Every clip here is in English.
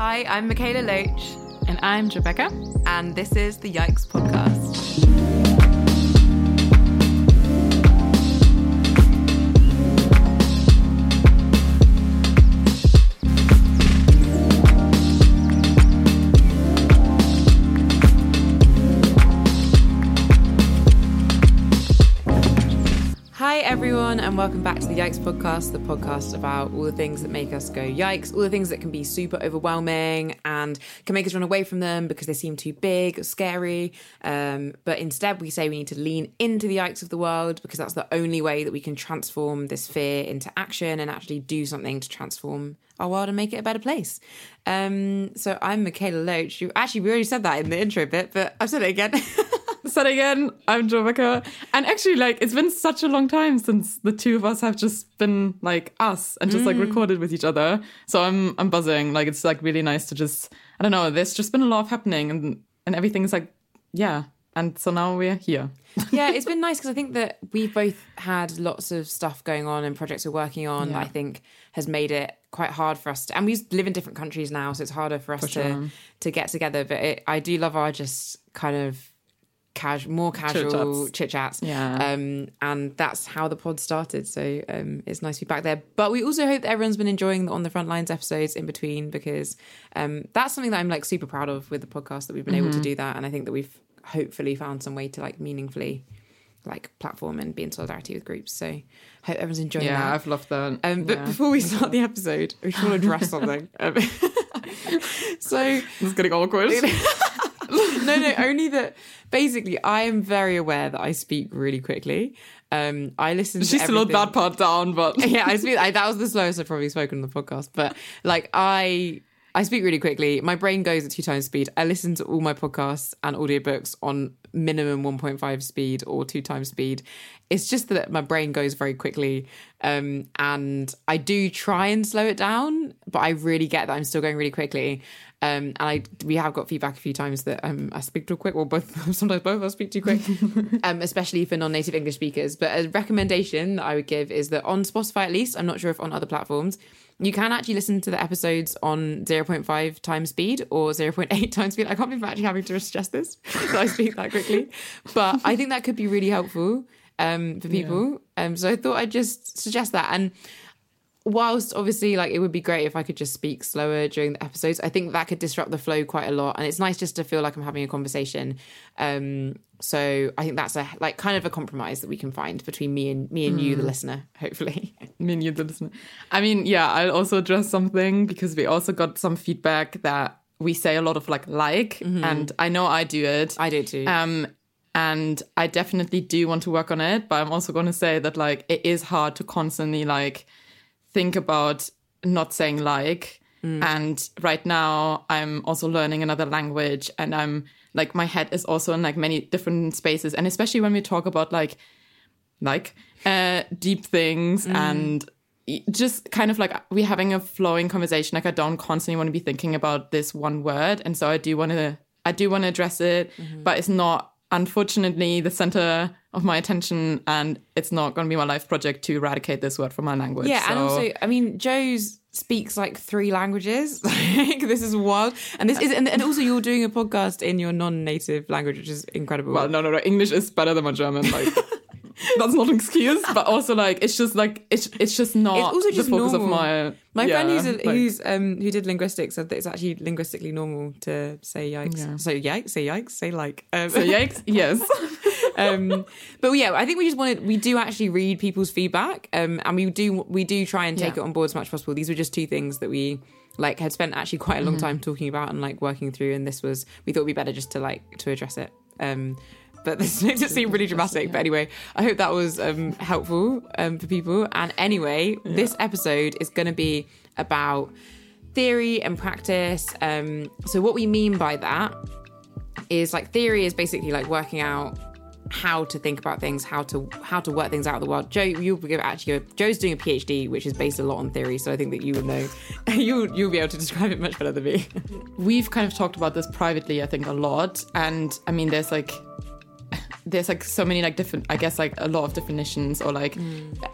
Hi, I'm Mikaela Loach, And I'm Rebecca. and this is the Yikes Podcast. And welcome back to the Yikes Podcast, the podcast about all the things that make us go yikes, all the things that can be super overwhelming and can make us run away from them because they seem too big or scary. Um, but instead, we say we need to lean into the yikes of the world because that's the only way that we can transform this fear into action and actually do something to transform our world and make it a better place. Um, so I'm Mikaela Loach. You, actually, we already said that in the intro bit, but I've said it again. Said again, I'm Rebecca. And actually, like, it's been such a long time since the two of us have just been like us and just like mm. recorded with each other. So I'm I'm buzzing. Like, it's like really nice to just I don't know. There's just been a lot of happening and and everything's like yeah. And so now we're here. yeah, it's been nice because I think that we've both had lots of stuff going on and projects we're working on. Yeah. That I think has made it quite hard for us to, and we live in different countries now, so it's harder for us to sure. to get together. But it, I do love our just kind of casual, more casual Chit-chats. Yeah. Um, and that's how the pod started. So um, it's nice to be back there. But we also hope that everyone's been enjoying the on the front lines episodes in between because um, that's something that I'm like super proud of with the podcast that we've been able to do that, and I think that we've hopefully found some way to like meaningfully like platform and be in solidarity with groups. So hope everyone's enjoying Yeah, that. I've loved that. Um, but Yeah. before we start the episode, we should want to address something. Um, so it's getting awkward. no, no, only that basically I am very aware that I speak really quickly. Um, I listen. She to slowed that part down, but yeah, I speak. I, that was the slowest I've probably spoken on the podcast. But like, I I speak really quickly. My brain goes at two times speed. I listen to all my podcasts and audiobooks on minimum 1.5 speed or two times speed. It's just that my brain goes very quickly, um, and I do try and slow it down, but I really get that I'm still going really quickly. Um, and I we have got feedback a few times that um, I speak too quick, or both sometimes both of us speak too quick, um, especially for non-native English speakers. But a recommendation that I would give is that on Spotify, at least, I'm not sure if on other platforms, you can actually listen to the episodes on 0.5 times speed or 0.8 times speed. I can't believe I'm actually having to suggest this that I speak that quickly, but I think that could be really helpful um, for people. Um, so I thought I'd just suggest that and whilst obviously like it would be great if I could just speak slower during the episodes, I think that could disrupt the flow quite a lot. And it's nice just to feel like I'm having a conversation. Um, so I think that's a like kind of a compromise that we can find between me and me and you, the listener, hopefully. me and you, the listener. I mean, yeah, I'll also address something because we also got some feedback that we say a lot of like like, and I know I do it. I do too. Um, and I definitely do want to work on it, but I'm also going to say that like it is hard to constantly like think about not saying like. Mm. And right now, I'm also learning another language, and I'm like my head is also in like many different spaces, and especially when we talk about like like uh deep things mm. and just kind of like we're having a flowing conversation. Like i don't constantly want to be thinking about this one word. And so i do want to i do want to address it mm-hmm. but it's not unfortunately the center of my attention and it's not going to be my life project to eradicate this word from my language yeah, and also, I mean, Jo's speaks like three languages. like this is wild, and this is, and, and also you're doing a podcast in your non-native language, which is incredible. well no no no english is better than my german like that's not an excuse but also like it's just like it's it's just not It's also just the focus normal. of my My yeah, friend who's a, like- who's um who did linguistics said that it's actually linguistically normal to say yikes. Yeah. So yikes, say yikes, say like. Um, so yikes yes um, but yeah, I think we just wanted we do actually read people's feedback, um, and we do we do try and take Yeah. it on board as much as possible. These were just two things that we like had spent actually quite a long Mm-hmm. time talking about and like working through, and this was we thought it'd be better just to like to address it. Um, but this makes it seem really dramatic. But anyway, I hope that was um, helpful um, for people. And anyway, this episode is going to be about theory and practice. Um, so what we mean by that is like theory is basically like working out how to think about things, how to how to work things out in the world. Jo, you'll be actually Jo's doing a PhD, which is based a lot on theory. So I think that you would know, you'll you'll be able to describe it much better than me. we've kind of talked about this privately i think a lot and i mean there's like there's like so many like different i guess like a lot of definitions or like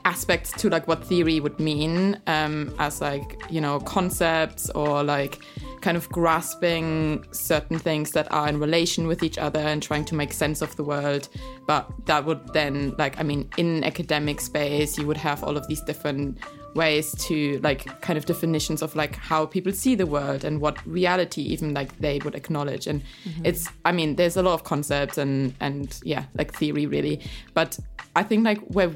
aspects to like what theory would mean um as like you know concepts or like kind of grasping certain things that are in relation with each other and trying to make sense of the world. But that would then, like, I mean, in academic space, you would have all of these different ways to like kind of definitions of like how people see the world and what reality even like they would acknowledge and mm-hmm. it's i mean there's a lot of concepts and and yeah like theory really but i think like where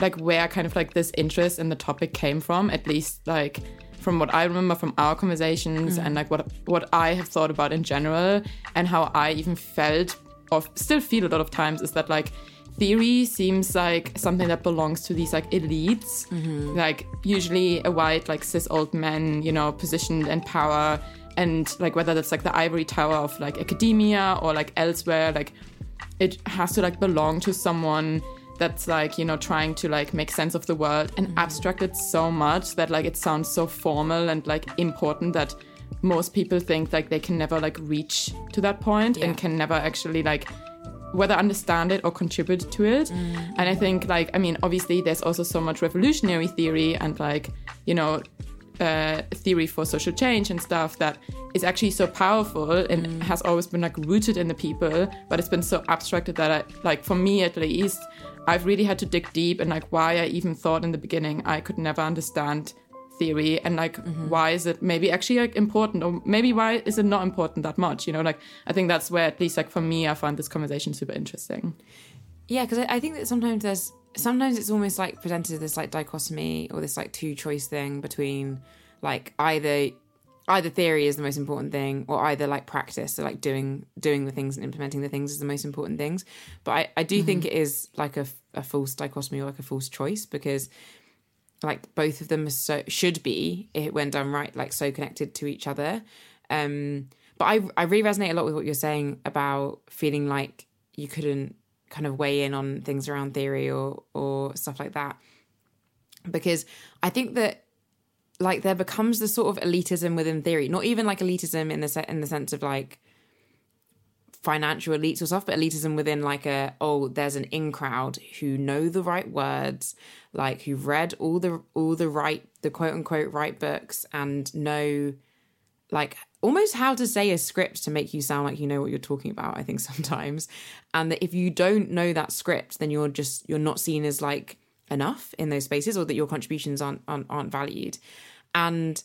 like where kind of like this interest in the topic came from at least like from what I remember from our conversations mm. and like what what I have thought about in general and how I even felt or still feel a lot of times is that like theory seems like something that belongs to these like elites mm-hmm. like usually a white like cis old men you know positioned in power and like whether that's like the ivory tower of like academia or like elsewhere like it has to like belong to someone that's like you know trying to like make sense of the world and mm-hmm. abstract it so much that like it sounds so formal and like important that most people think like they can never like reach to that point yeah. and can never actually like whether understand it or contribute to it mm-hmm. and i think like i mean obviously there's also so much revolutionary theory and like you know uh, theory for social change and stuff that is actually so powerful and mm. has always been like rooted in the people but it's been so abstracted that I, like for me at least I've really had to dig deep and like why I even thought in the beginning I could never understand theory and like mm-hmm. why is it maybe actually like important or maybe why is it not important that much you know like I think that's where at least like for me I find this conversation super interesting yeah because I, I think that sometimes there's sometimes it's almost like presented as this like dichotomy or this like two choice thing between like either either theory is the most important thing or either like practice so like doing doing the things and implementing the things is the most important things but i, I do mm-hmm. think it is like a, a false dichotomy or like a false choice because like both of them so should be it when done right like so connected to each other. Um but i i really resonate a lot with what you're saying about feeling like you couldn't kind of weigh in on things around theory or or stuff like that. Because i think that like there becomes the sort of elitism within theory, not even like elitism in the se- in the sense of like financial elites or stuff, but elitism within like a oh, there's an in crowd who know the right words, like who've read all the all the right the quote unquote right books and know like almost how to say a script to make you sound like you know what you're talking about i think sometimes. And that if you don't know that script then you're just you're not seen as like enough in those spaces or that your contributions aren't aren't, aren't valued. And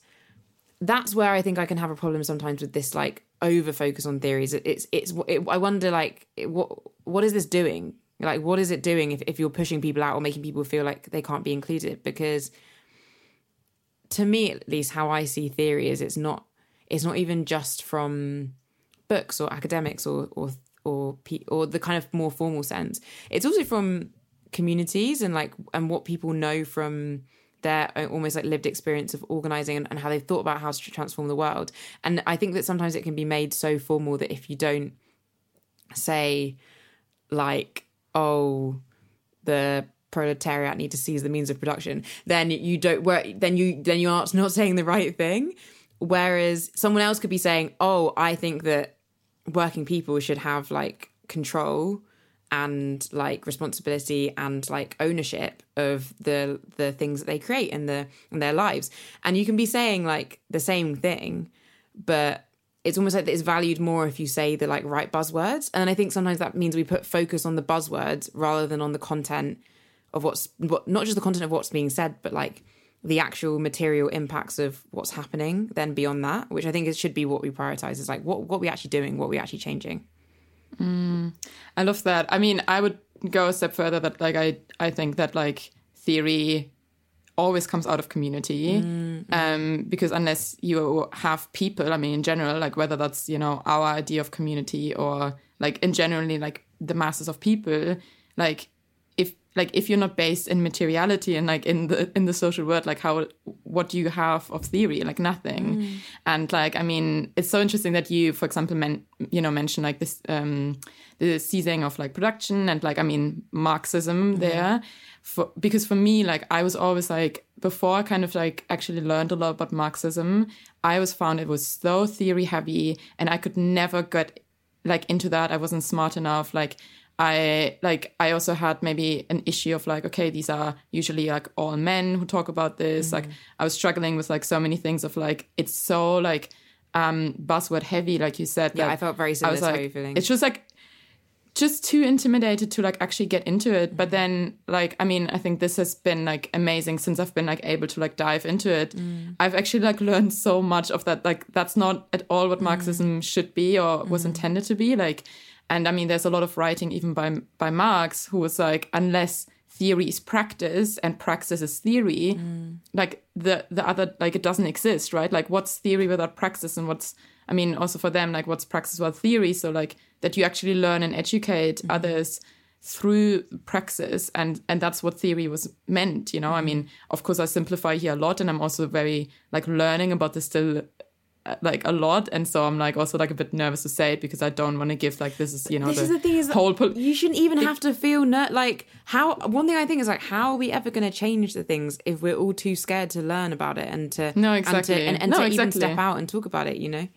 that's where I think I can have a problem sometimes with this like over focus on theories. It's it's it, I wonder like what what is this doing? Like what is it doing if if you're pushing people out or making people feel like they can't be included? Because to me at least how I see theory is it's not it's not even just from books or academics or or or or the kind of more formal sense. It's also from communities and like and what people know from their almost like lived experience of organizing and, and how they've thought about how to transform the world. And I think that sometimes it can be made so formal that if you don't say like, oh, the proletariat need to seize the means of production, then you don't work. Then you then you are not saying the right thing. Whereas someone else could be saying, "Oh, I think that working people should have like control and like responsibility and like ownership of the the things that they create in the in their lives. And you can be saying like the same thing but it's almost like it's valued more if you say the like right buzzwords. And i think sometimes that means we put focus on the buzzwords rather than on the content of what's what not just the content of what's being said but like the actual material impacts of what's happening then beyond that which i think it should be what we prioritize is like what what we actually doing what we actually changing Mm, I love that. I mean, I would go a step further that like I I think that like theory always comes out of community mm-hmm. um, because unless you have people i mean in general like whether that's you know our idea of community or like in generally like the masses of people like like if you're not based in materiality and like in the in the social world like how what do you have of theory? Like nothing. Mm. and like i mean it's so interesting that you for example men, you know mention like this um the seizing of like production and like i mean marxism mm. there. For because for me like i was always like before i kind of like actually learned a lot about marxism i was found it was so theory heavy and i could never get like into that. I wasn't smart enough. Like I like I also had maybe an issue of like okay these are usually like all men who talk about this mm-hmm. like I was struggling with like so many things of like it's so like um, buzzword heavy, like you said. Yeah, like, I felt very I was like, how you're feeling. it's just like just too intimidated to like actually get into it. But then like I mean, I think this has been like amazing since I've been like able to like dive into it. I've actually like learned so much of that. Like that's not at all what Marxism should be or was intended to be. Like and I mean there's a lot of writing even by by Marx who was like, unless theory is practice and praxis is theory, mm. like the the other like it doesn't exist, right? Like what's theory without praxis and what's I mean also for them like what's praxis without theory? So like that you actually learn and educate mm-hmm. others through praxis and and that's what theory was meant you know i mm-hmm. mean of course i simplify here a lot and i'm also very like learning about this still like a lot and so i'm like also like a bit nervous to say it because i don't want to give like this is you know this the, is the thing is whole pol- you shouldn't even have to feel ner- like how one thing i think is like how are we ever going to change the things if we're all too scared to learn about it and to No, and exactly. to, and, and No, to even step out and talk about it you know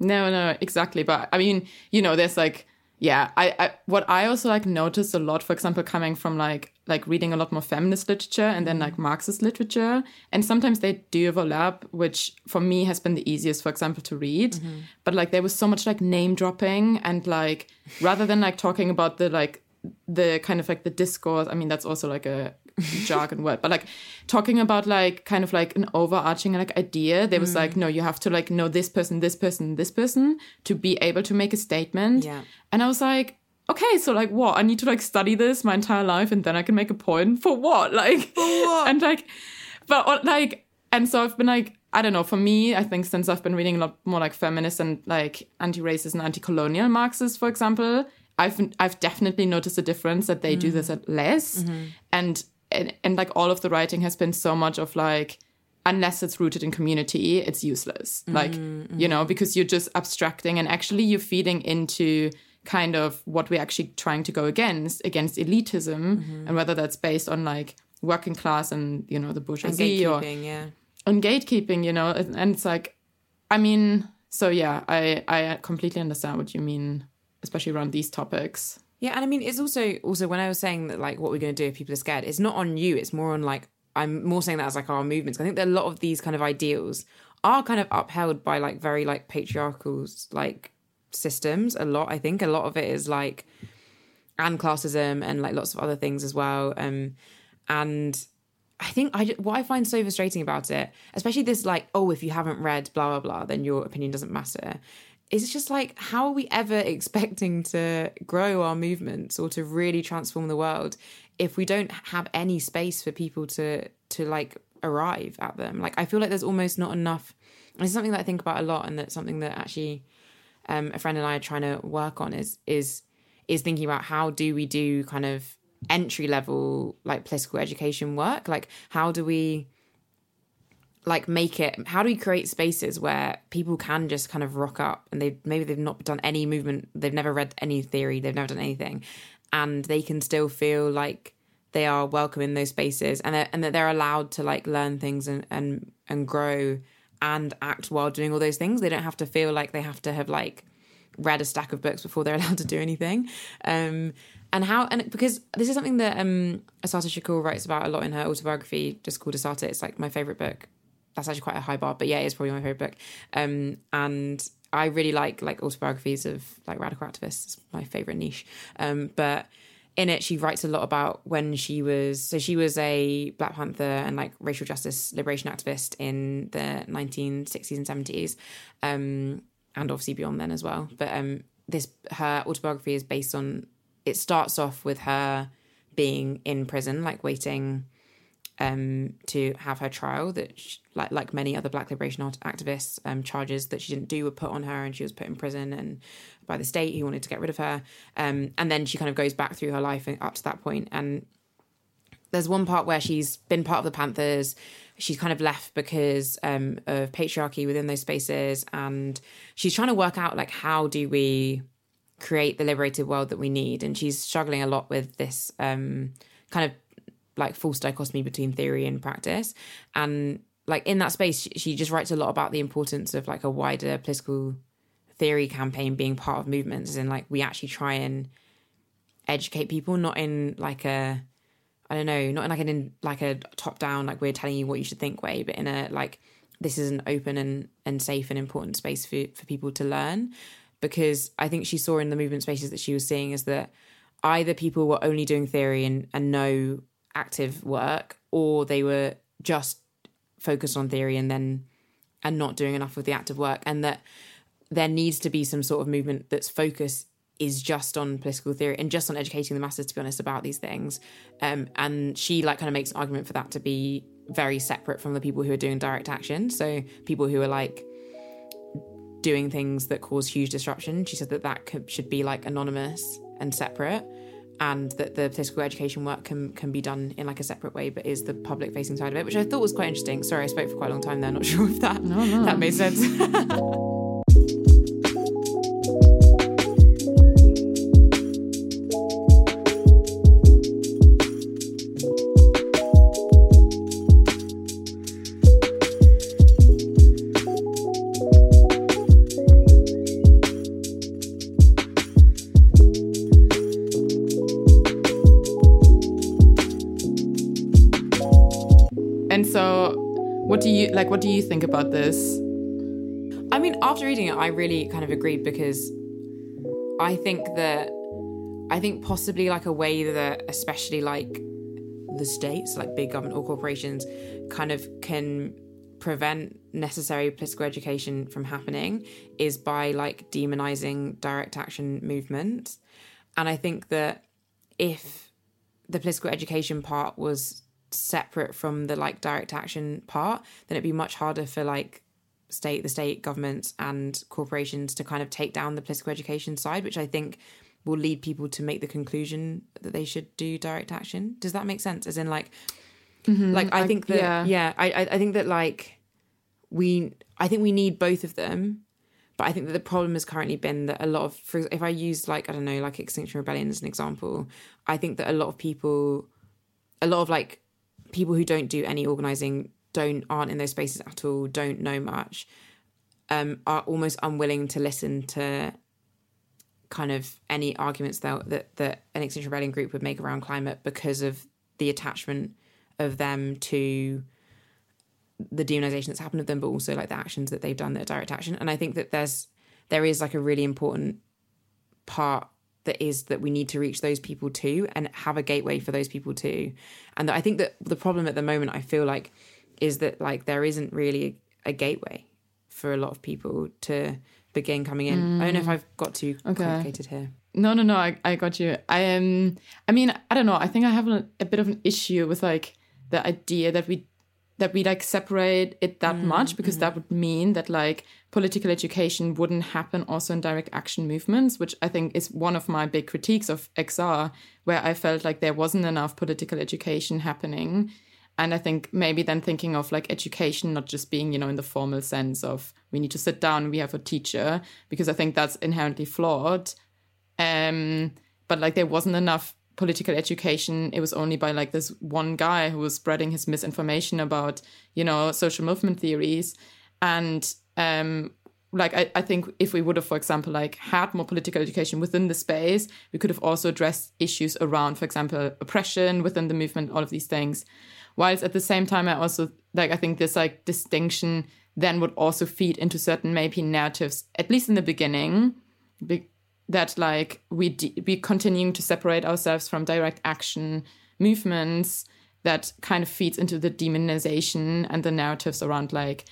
No, no, exactly. But I mean, you know, there's like, yeah, I, I what I also like noticed a lot, for example, coming from like like reading a lot more feminist literature and then mm. like Marxist literature, and sometimes they do overlap, which for me has been the easiest, for example, to read. Mm-hmm. But like there was so much like name dropping and like rather than like talking about the like the kind of like the discourse, I mean that's also like a jargon word, but like talking about like kind of like an overarching like idea. There was like, mm. no, you have to like know this person, this person, this person to be able to make a statement. Yeah. And I was like, okay, so like what? I need to like study this my entire life and then I can make a point for what? Like for what? and like but uh, like and so I've been like I don't know, for me, I think since I've been reading a lot more like feminist and like anti-racist and anti-colonial Marxists, for example, I've I've definitely noticed a difference that they do mm. this at less. Mm-hmm. And, and and like all of the writing has been so much of like unless it's rooted in community, it's useless. Mm, like, mm, you know, mm. because you're just abstracting and actually you're feeding into kind of what we're actually trying to go against, against elitism, mm-hmm. and whether that's based on like working class and, you know, the bourgeoisie or gatekeeping yeah on gatekeeping, you know, and and it's like, I mean, so yeah, I I completely understand what you mean, especially around these topics. Yeah, and I mean, it's also also when I was saying that like what we're going to do if people are scared, it's not on you. It's more on like I'm more saying that as like our movements. I think that a lot of these kind of ideals are kind of upheld by like very like patriarchal like systems. A lot, I think, a lot of it is like and classism and like lots of other things as well. Um, and I think I what I find so frustrating about it, especially this like, oh, if you haven't read blah blah blah, then your opinion doesn't matter. Is just like, how are we ever expecting to grow our movements or to really transform the world if we don't have any space for people to to like arrive at them? Like, I feel like there's almost not enough. It's something that I think about a lot, and that's something that actually um, a friend and I are trying to work on is is is thinking about how do we do kind of entry level like political education work like how do we like make it how do we create spaces where people can just kind of rock up and they maybe they've not done any movement they've never read any theory they've never done anything and they can still feel like they are welcome in those spaces and that, and that they're allowed to like learn things and and and grow and act while doing all those things. They don't have to feel like they have to have like read a stack of books before they're allowed to do anything. Um and how and because this is something that um Assata Shakur writes about a lot in her autobiography just called Asata. It's like my favorite book that's actually quite a high bar but yeah it's probably my favorite book. Um and I really like like autobiographies of like radical activists. It's my favorite niche. Um but in it she writes a lot about when she was so she was a black panther and like racial justice liberation activist in the 1960s and 70s um and obviously beyond then as well. But um this her autobiography is based on it starts off with her being in prison like waiting um to have her trial that she, like like many other black liberation art- activists um charges that she didn't do were put on her and she was put in prison and by the state who wanted to get rid of her um and then she kind of goes back through her life up to that point and there's one part where she's been part of the Panthers. She's kind of left because um, of patriarchy within those spaces, and she's trying to work out like how do we create the liberated world that we need. And she's struggling a lot with this um, kind of like false dichotomy between theory and practice. And like in that space, she, just writes a lot about the importance of like a wider political theory campaign being part of movements, and like we actually try and educate people, not in like a I don't know, not in like an in like a top down like we're telling you what you should think way, but in a like this is an open and, and safe and important space for, for people to learn. Because I think she saw in the movement spaces that she was seeing is that either people were only doing theory and, and no active work, or they were just focused on theory and then and not doing enough of the active work. And that there needs to be some sort of movement that's focus is just on political theory and just on educating the masses to be honest about these things um, and she like kind of makes an argument for that to be very separate from the people who are doing direct action so people who are like doing things that cause huge disruption she said that that could, should be like anonymous and separate and that the political education work can can be done in like a separate way but is the public facing side of it which i thought was quite interesting. Sorry i spoke for quite a long time there. Not sure if that No, no. that made sense do you think about this? I mean, after reading it, I really kind of agreed because I think that I think possibly like a way that, especially like the states, like big government or corporations, kind of can prevent necessary political education from happening is by like demonizing direct action movement. And I think that if the political education part was separate from the like direct action part, then it'd be much harder for like state the state governments and corporations to kind of take down the political education side, which I think will lead people to make the conclusion that they should do direct action. Does that make sense? As in like mm-hmm. like I think that yeah. yeah, I I I think that like we I think we need both of them. But I think that the problem has currently been that a lot of, for, if I use like I don't know, like Extinction Rebellion as an example, I think that a lot of people, a lot of like people who don't do any organizing, don't aren't in those spaces at all, don't know much, um, are almost unwilling to listen to kind of any arguments that that, that an Extinction Rebellion group would make around climate because of the attachment of them to the demonization that's happened of them, but also like the actions that they've done that are direct action. And I think that there's there is like a really important part that is that we need to reach those people too and have a gateway for those people too. And that I think that the problem at the moment I feel like is that like there isn't really a gateway for a lot of people to begin coming in. I don't know if I've got too mm, complicated here. No, no, no. I, I got you. I am. Um, I mean, I don't know. I think I have a, a bit of an issue with like the idea that we that we like separate it that mm, much because mm. that would mean that like political education wouldn't happen also in direct action movements, which I think is one of my big critiques of XR, where I felt like there wasn't enough political education happening. And I think maybe then thinking of like education not just being, you know, in the formal sense of we need to sit down, we have a teacher, because I think that's inherently flawed. Um, but like there wasn't enough political education. It was only by like this one guy who was spreading his misinformation about, you know, social movement theories. And um, like I, I think if we would have, for example, like had more political education within the space, we could have also addressed issues around, for example, oppression within the movement, all of these things. Whilst at the same time, I also like I think this like distinction then would also feed into certain maybe narratives, at least in the beginning, be- that like we de- we continuing to separate ourselves from direct action movements that kind of feeds into the demonization and the narratives around like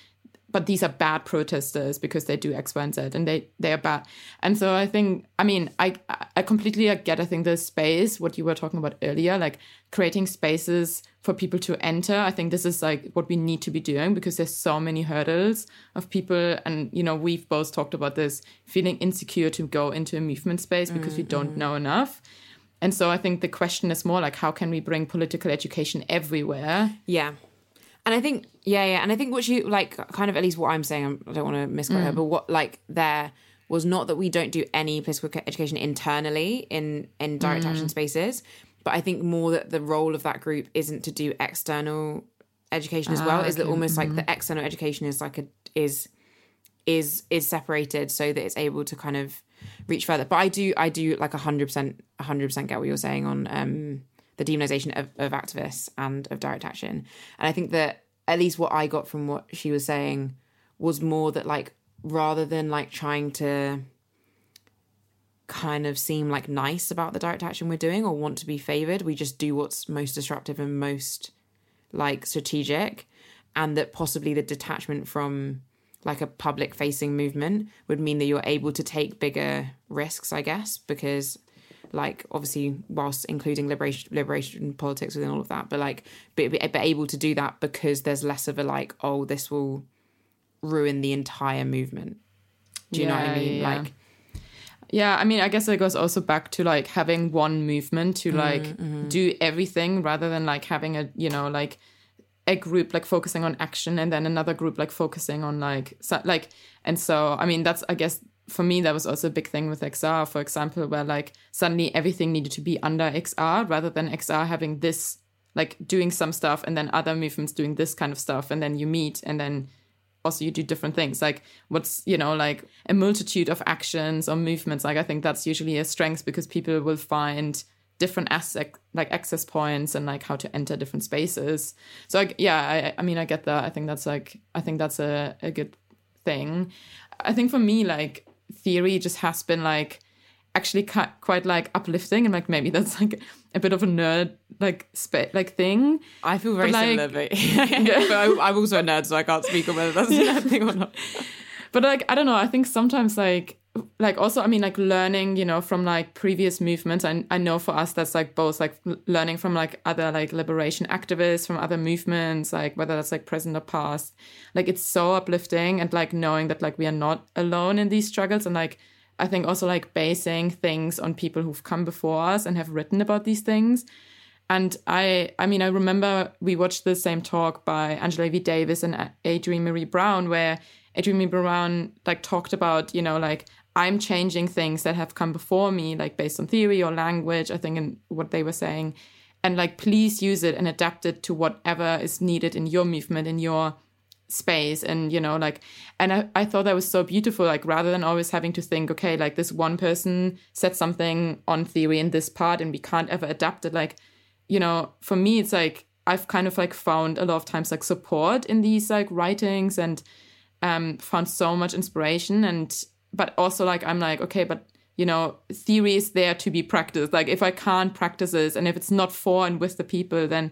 but these are bad protesters because they do X, Y, and Z, and they they are bad. And so I think, I mean, I I completely get. I think the space, what you were talking about earlier, like creating spaces for people to enter. I think this is like what we need to be doing because there's so many hurdles of people, and you know, we've both talked about this feeling insecure to go into a movement space because we don't mm-hmm. know enough. And so I think the question is more like, how can we bring political education everywhere? Yeah. And I think, yeah, yeah. And I think what you like, kind of at least what I'm saying, um, I don't want to misquote her, mm. but what like there was not that we don't do any political education internally in in direct mm. action spaces, but I think more that the role of that group isn't to do external education as well. Ah, is that almost like the mm-hmm. external education is like a is is is separated so that it's able to kind of reach further. But I do I do like hundred percent hundred percent get what you're saying on um the demonization of, of activists and of direct action. And I think that at least what I got from what she was saying was more that like rather than like trying to kind of seem like nice about the direct action we're doing or want to be favored, we just do what's most disruptive and most like strategic and that possibly the detachment from like a public facing movement would mean that you're able to take bigger risks, I guess, because like obviously whilst including liberation liberation politics within all of that, but like but, but able to do that because there's less of a like, oh, this will ruin the entire movement. Do you know what I mean? yeah. Like Yeah, I mean, I guess it goes also back to like having one movement to mm, like mm-hmm. do everything rather than like having a, you know, like a group like focusing on action and then another group like focusing on like, so, like, and so, I mean, that's, I guess, for me, that was also a big thing with XR, for example, where like suddenly everything needed to be under XR rather than XR having this, like doing some stuff and then other movements doing this kind of stuff. And then you meet and then also you do different things. Like what's you know like a multitude of actions or movements. Like i think that's usually a strength because people will find different aspect like access points and like how to enter different spaces. So like yeah i, I mean i get that. I think that's like i think that's a, a good thing. I think for me like theory just has been like actually quite like uplifting and like maybe that's like a bit of a nerd like spa- like thing I feel very But, like- similar, but, but I, I'm also a nerd, so I can't speak on whether that's a nerd thing or not. but like i don't know i think sometimes like like also i mean like learning you know from like previous movements. I, I know for us that's like both like learning from like other like liberation activists from other movements like whether that's like present or past. Like it's so uplifting and like knowing that like we are not alone in these struggles. And like i think also like basing things on people who've come before us and have written about these things. And I, I mean, I remember we watched the same talk by Angela Y. Davis and Adrienne Maree Brown, where Adrienne Maree Brown like talked about, you know, like I'm changing things that have come before me, like based on theory or language. I think in what they were saying, and like please use it and adapt it to whatever is needed in your movement, in your space and you know like and I, I thought that was so beautiful like rather than always having to think okay like this one person said something on theory in this part and we can't ever adapt it like you know for me it's like i've kind of like found a lot of times like support in these like writings and um found so much inspiration and but also like i'm like okay but you know theory is there to be practiced. Like if i can't practice this and if it's not for and with the people then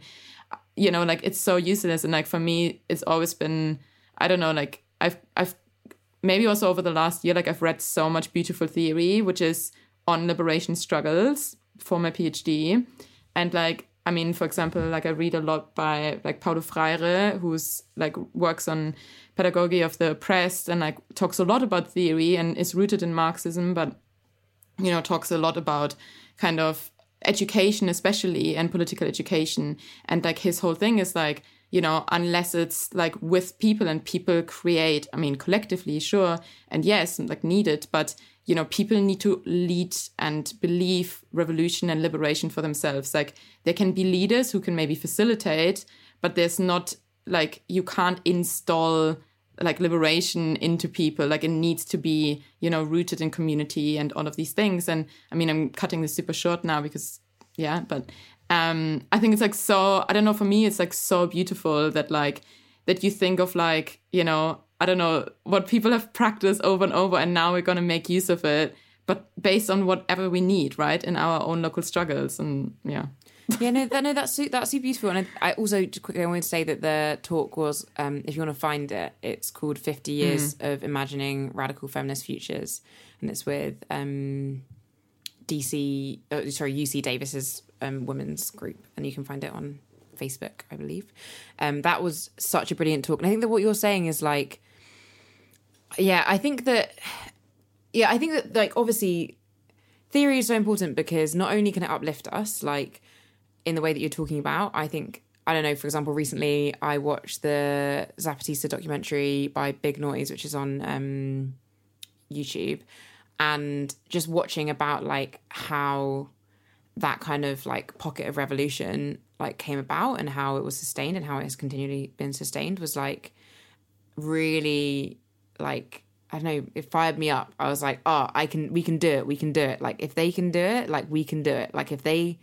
you know like it's so useless. And like for me it's always been i don't know like i've i've maybe also over the last year like i've read so much beautiful theory which is on liberation struggles for my phd and like i mean for example like i read a lot by like paulo freire who's like works on pedagogy of the oppressed and like talks a lot about theory and is rooted in marxism but you know talks a lot about kind of education especially and political education. And like his whole thing is like you know unless it's like with people and people create i mean collectively sure and yes like needed but you know people need to lead and believe revolution and liberation for themselves. Like there can be leaders who can maybe facilitate but there's not like you can't install like liberation into people. Like it needs to be you know rooted in community and all of these things. And i mean i'm cutting this super short now because yeah but um i think it's like so i don't know for me it's like so beautiful that like that you think of like you know i don't know what people have practiced over and over and now we're going to make use of it but based on whatever we need right in our own local struggles and yeah yeah, no, that, no, that's su- that's super beautiful. And I, I also just quickly I wanted to say that the talk was, um, if you want to find it, it's called Fifty Years of Imagining Radical Feminist Futures, and it's with um, DC, uh, sorry, UC Davis's um, women's group, and you can find it on Facebook, I believe. Um, that was such a brilliant talk, and I think that what you're saying is like, yeah, I think that, yeah, I think that like obviously theory is so important because not only can it uplift us, like in the way that you're talking about. I think I don't know. For example, recently I watched the Zapatista documentary by Big Noise, which is on um, YouTube, and just watching about like how that kind of like pocket of revolution like came about and how it was sustained and how it has continually been sustained was like really like I don't know, it fired me up. I was like, oh, I can, we can do it, we can do it. Like if they can do it, like we can do it. Like if they,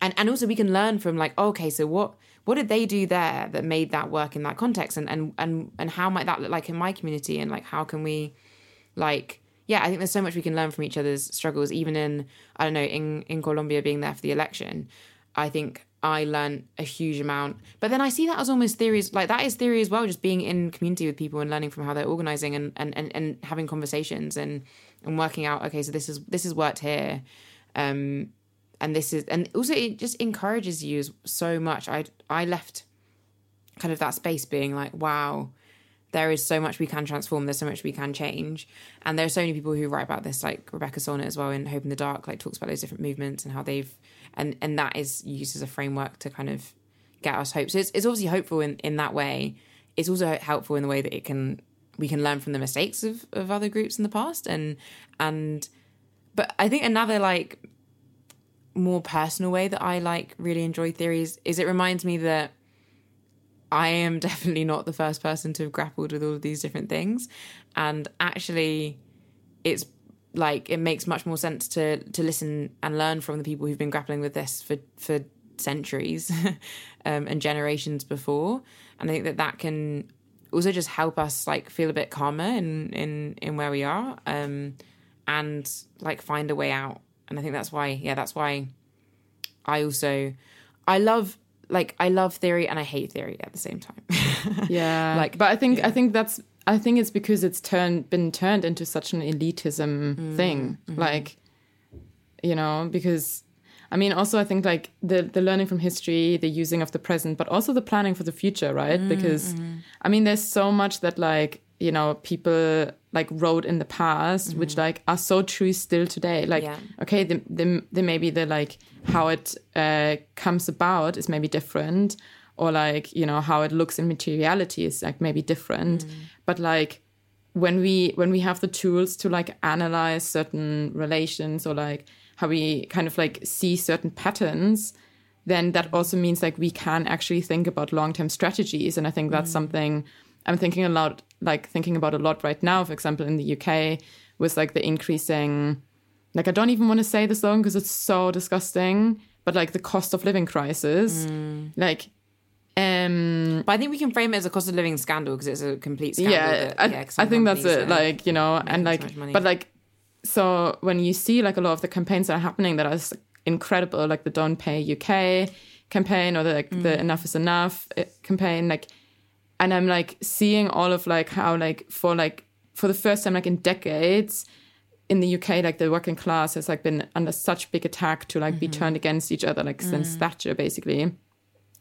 and and also we can learn from like, okay, so what what did they do there that made that work in that context and and and, and how might that look like in my community and like how can we like yeah i think there's so much we can learn from each other's struggles even in i don't know in in colombia being there for the election i think i learned a huge amount. But then i see that as almost theories like that is theory as well just being in community with people and learning from how they're organizing and and and, and having conversations and and working out okay so this is this has worked here um and this is and also it just encourages you so much. I i left kind of that space being like wow there is so much we can transform there's so much we can change. And there are so many people who write about this like rebecca solnit as well in hope in the dark like talks about those different movements and how they've and and that is used as a framework to kind of get us hope. So it's, it's obviously hopeful in in that way. It's also helpful in the way that it can we can learn from the mistakes of of other groups in the past and and but i think another like more personal way that i like really enjoy theories is it reminds me that I am definitely not the first person to have grappled with all of these different things. And actually, it's like it makes much more sense to to listen and learn from the people who've been grappling with this for for centuries um, and generations before. And I think that that can also just help us like feel a bit calmer in in in where we are um, and like find a way out. And I think that's why, yeah, that's why I also I love like I love theory and I hate theory at the same time. yeah, like, but I think yeah. I think that's I think it's because it's turned been turned into such an elitism mm, thing. Mm-hmm. Like, you know, because I mean, also I think like the the learning from history, the using of the present, but also the planning for the future, right? Mm, because mm-hmm. I mean, there's so much that like you know people like wrote in the past mm-hmm. which like are so true still today like yeah. okay the, the, the maybe the like how it uh, comes about is maybe different or like you know how it looks in materiality is like maybe different mm-hmm. but like when we when we have the tools to like analyze certain relations or like how we kind of like see certain patterns then that also means like we can actually think about long-term strategies and i think that's mm. something i'm thinking a lot like thinking about a lot right now, for example, in the UK, with like the increasing, like I don't even want to say this long because it's so disgusting, but like the cost of living crisis, mm. like. Um, but I think we can frame it as a cost of living scandal because it's a complete scandal. Yeah, that, I, yeah, I think that's it. Like you know, and like, but like, so when you see like a lot of the campaigns that are happening that are incredible, like the Don't Pay UK campaign or the like mm. the Enough is Enough eh, campaign, like and i'm like seeing all of like how like for like for the first time like in decades in the uk like the working class has like been under such big attack to like mm-hmm. be turned against each other like mm. since thatcher basically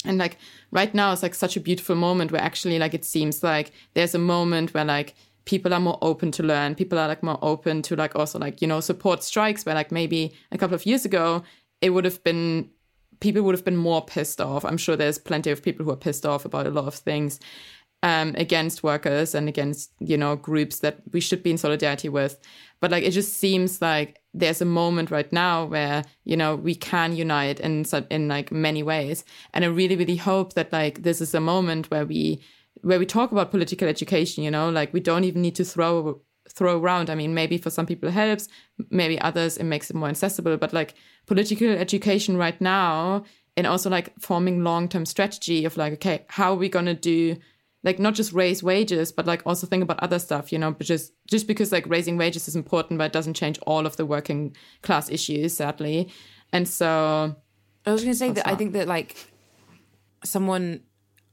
and like right now it's like such a beautiful moment where actually like it seems like there's a moment where like people are more open to learn people are like more open to like also like you know support strikes where like maybe a couple of years ago it would have been people would have been more pissed off. I'm sure there's plenty of people who are pissed off about a lot of things um, against workers and against you know groups that we should be in solidarity with. But like it just seems like there's a moment right now where you know we can unite in in like many ways, and I really really hope that like this is a moment where we where we talk about political education. You know, like we don't even need to throw throw around. I mean, maybe for some people it helps, maybe others it makes it more accessible. But like political education right now, and also like forming long term strategy of like, okay, how are we gonna do like not just raise wages, but like also think about other stuff, you know, because just because like raising wages is important, but it doesn't change all of the working class issues, sadly. And so I was gonna say that I think that like someone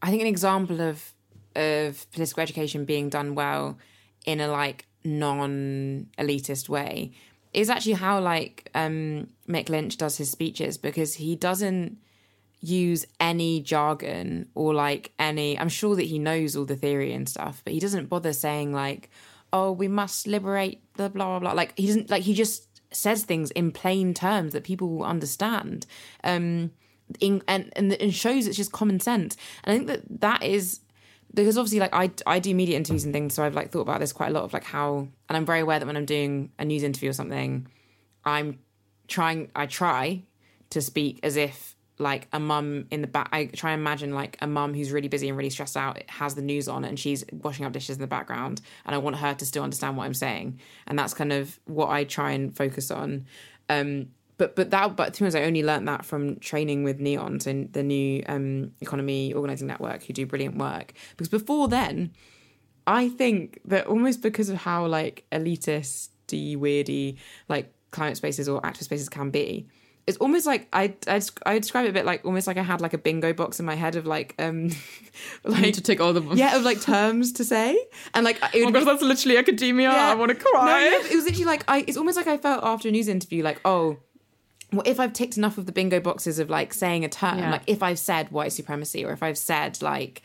I think an example of of political education being done well in a like non elitist way is actually how like um Mick Lynch does his speeches because he doesn't use any jargon or like any I'm sure that he knows all the theory and stuff, but he doesn't bother saying like, oh, we must liberate the blah blah blah. Like he doesn't like he just says things in plain terms that people will understand. Um in, and, and and shows it's just common sense. And I think that that is because obviously like I I do media interviews and things, so I've like thought about this quite a lot of like how and I'm very aware that when I'm doing a news interview or something, I'm trying I try to speak as if like a mum in the back I try and imagine like a mum who's really busy and really stressed out has the news on and she's washing up dishes in the background and I want her to still understand what I'm saying. And that's kind of what I try and focus on. Um but but that but to be honest, I only learned that from training with Neons and the new um, economy organizing network, who do brilliant work. Because before then, I think that almost because of how like elitist, weirdy, like climate spaces or active spaces can be, it's almost like I I I describe it a bit like almost like I had like a bingo box in my head of like um like you need to take all the yeah of like terms to say and like it would oh gosh that's literally academia yeah. I want to cry no, yeah, it was literally like I it's almost like I felt after a news interview like oh well, if I've ticked enough of the bingo boxes of like saying a term, yeah. like if I've said white supremacy or if I've said like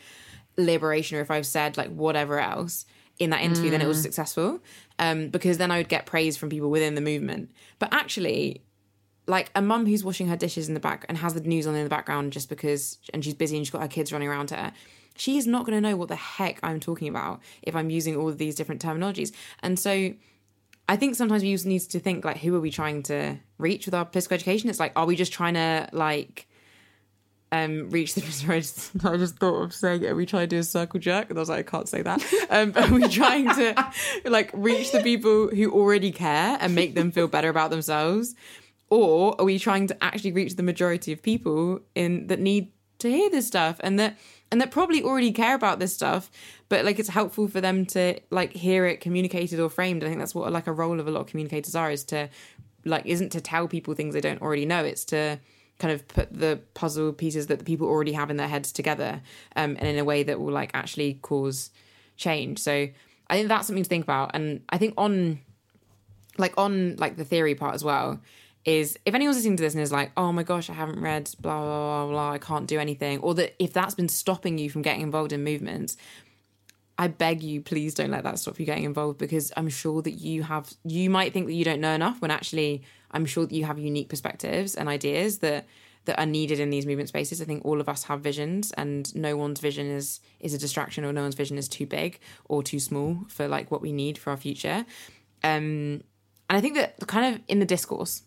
liberation or if I've said like whatever else in that interview, mm. then it was mm. successful. Um, because then I would get praise from people within the movement. But actually, like a mum who's washing her dishes in the back and has the news on in the background just because and she's busy and she's got her kids running around her she is not going to know what the heck i'm talking about if i'm using all of these different terminologies and so i think sometimes we just need to think like who are we trying to reach with our political education it's like are we just trying to like um, reach the sorry, I just, I just thought of saying it. Are we trying to do a circle jerk? And I was like, I can't say that. Um, are we trying to like reach the people who already care and make them feel better about themselves? or are we trying to actually reach the majority of people in that need to hear this stuff and that and that probably already care about this stuff but like it's helpful for them to like hear it communicated or framed. I think that's what like a role of a lot of communicators are is to like isn't to tell people things they don't already know. It's to kind of put the puzzle pieces that the people already have in their heads together um, and in a way that will like actually cause change. So i think that's something to think about. And i think on like on like the theory part as well is if anyone's listening to this and is like, oh my gosh, I haven't read blah, blah, blah, blah, I can't do anything, or that if that's been stopping you from getting involved in movements, I beg you, please don't let that stop you getting involved because I'm sure that you have, you might think that you don't know enough when actually I'm sure that you have unique perspectives and ideas that that are needed in these movement spaces. I think all of us have visions and no one's vision is is a distraction or no one's vision is too big or too small for like what we need for our future. Um and I think that kind of in the discourse,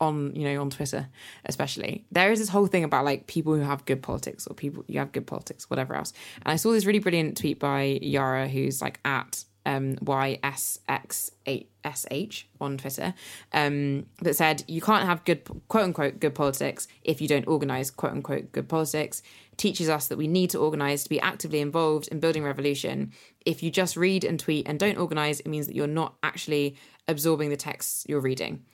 on you know on Twitter especially. There is this whole thing about like people who have good politics or people you have good politics whatever else. And I saw this really brilliant tweet by Yara who's like at um, YSX8SH on Twitter um, that said you can't have good quote unquote good politics if you don't organize quote unquote good politics. Teaches us that we need to organize to be actively involved in building revolution. If you just read and tweet and don't organize it means that you're not actually absorbing the texts you're reading.